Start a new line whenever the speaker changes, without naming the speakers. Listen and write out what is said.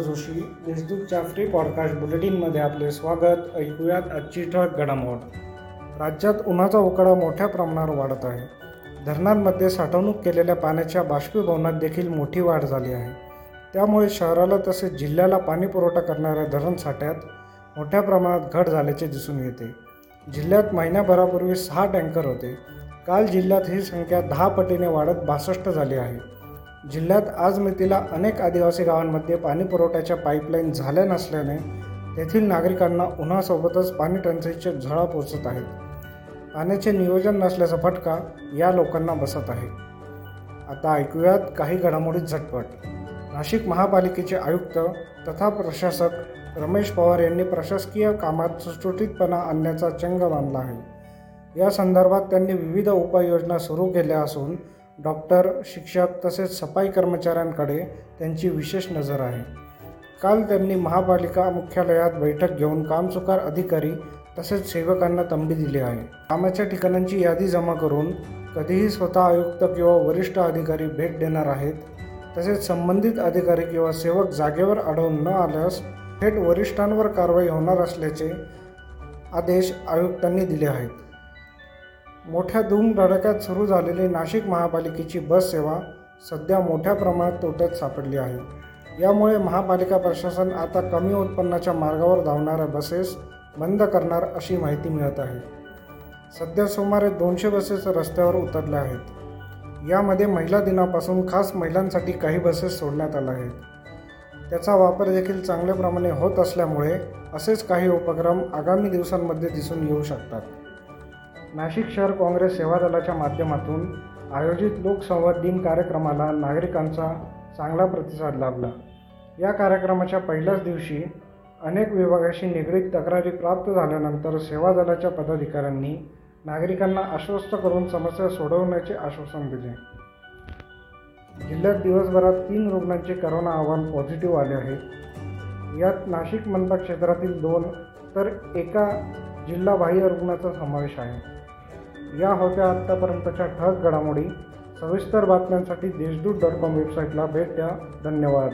जोशी. देशदूतच्या free podcast बुलेटिनमध्ये आपले स्वागत. ऐकूयात आजची ठळक घडामोड. राज्यात उन्हाचा उकडा मोठ्या प्रमाणावर वाढत आहे. धरणांमध्ये साठवणूक केलेल्या पाण्याच्या बाष्पीभवनात देखील मोठी वाढ झाली आहे. त्यामुळे शहराला तसेच जिल्ह्याला पाणीपुरवठा करणाऱ्या धरण साठ्यात मोठ्या प्रमाणात घट झाल्याचे दिसून येते. जिल्ह्यात महिन्याभरापूर्वी सहा टँकर होते. काल जिल्ह्यात ही संख्या दहा पटीने वाढत बासष्ट झाली आहे. जिल्ह्यात आज मितीला अनेक आदिवासी गावांमध्ये पाणी पुरवठ्याच्या पाईपलाईन झाल्या नसल्याने तेथील नागरिकांना उन्हासोबतच पाणी टंचाईचे झळा पोचत आहेत. पाण्याचे नियोजन नसल्याचा फटका या लोकांना बसत आहे. आता ऐकूयात काही घडामोडी झटपट. नाशिक महापालिकेचे आयुक्त तथा प्रशासक रमेश पवार यांनी प्रशासकीय कामात सुटसुटीतपणा आणण्याचा चंग मानला आहे. या संदर्भात त्यांनी विविध उपाययोजना सुरू केल्या असून डॉक्टर शिक्षक तसेच सफाई कर्मचाऱ्यांकडे त्यांची विशेष नजर आहे. काल त्यांनी महापालिका मुख्यालयात बैठक घेऊन कामचुकार अधिकारी तसेच सेवकांना तंबी दिली आहे. कामाच्या ठिकाणांची यादी जमा करून कधीही स्वतः आयुक्त किंवा वरिष्ठ अधिकारी भेट देणार आहेत तसेच संबंधित अधिकारी किंवा सेवक जागेवर आढळून न आल्यास थेट वरिष्ठांवर कारवाई होणार असल्याचे आदेश आयुक्तांनी दिले आहेत. मोठ्या धूमधडक्यात सुरू झालेली नाशिक महापालिकेची बस सेवा सध्या मोठ्या प्रमाणात तोट्यात सापडली आहे. यामुळे महापालिका प्रशासन आता कमी उत्पन्नाच्या मार्गावर धावणाऱ्या बसेस बंद करणार अशी माहिती मिळत आहे. सध्या सुमारे दोनशे बसेस रस्त्यावर उतरल्या आहेत. यामध्ये महिला दिनापासून खास महिलांसाठी काही बसेस सोडण्यात आल्या आहेत. त्याचा वापर देखील चांगल्या प्रमाणे होत असल्यामुळे असेच काही उपक्रम आगामी दिवसांमध्ये दिसून येऊ शकतात. नाशिक शहर काँग्रेस सेवा दलाच्या माध्यमातून आयोजित लोकसंवाद दिन कार्यक्रमाला नागरिकांचा चांगला प्रतिसाद लाभला. या कार्यक्रमाच्या पहिल्याच दिवशी अनेक विभागाशी निगडीत तक्रारी प्राप्त झाल्यानंतर सेवा दलाच्या पदाधिकाऱ्यांनी नागरिकांना आश्वस्त करून समस्या सोडवण्याचे आश्वासन दिले. जिल्ह्यात दिवसभरात तीन रुग्णांचे करोना अहवाल पॉझिटिव्ह आले आहेत यात नाशिक मनपा क्षेत्रातील दोन तर एका जिल्हाबाह्य रुग्णाचा समावेश आहे. या होत्या आत्तापर्यंतच्या ठळक घडामोडी. सविस्तर बातम्यांसाठी देशदूत डॉट कॉम वेबसाईटला भेट द्या. धन्यवाद.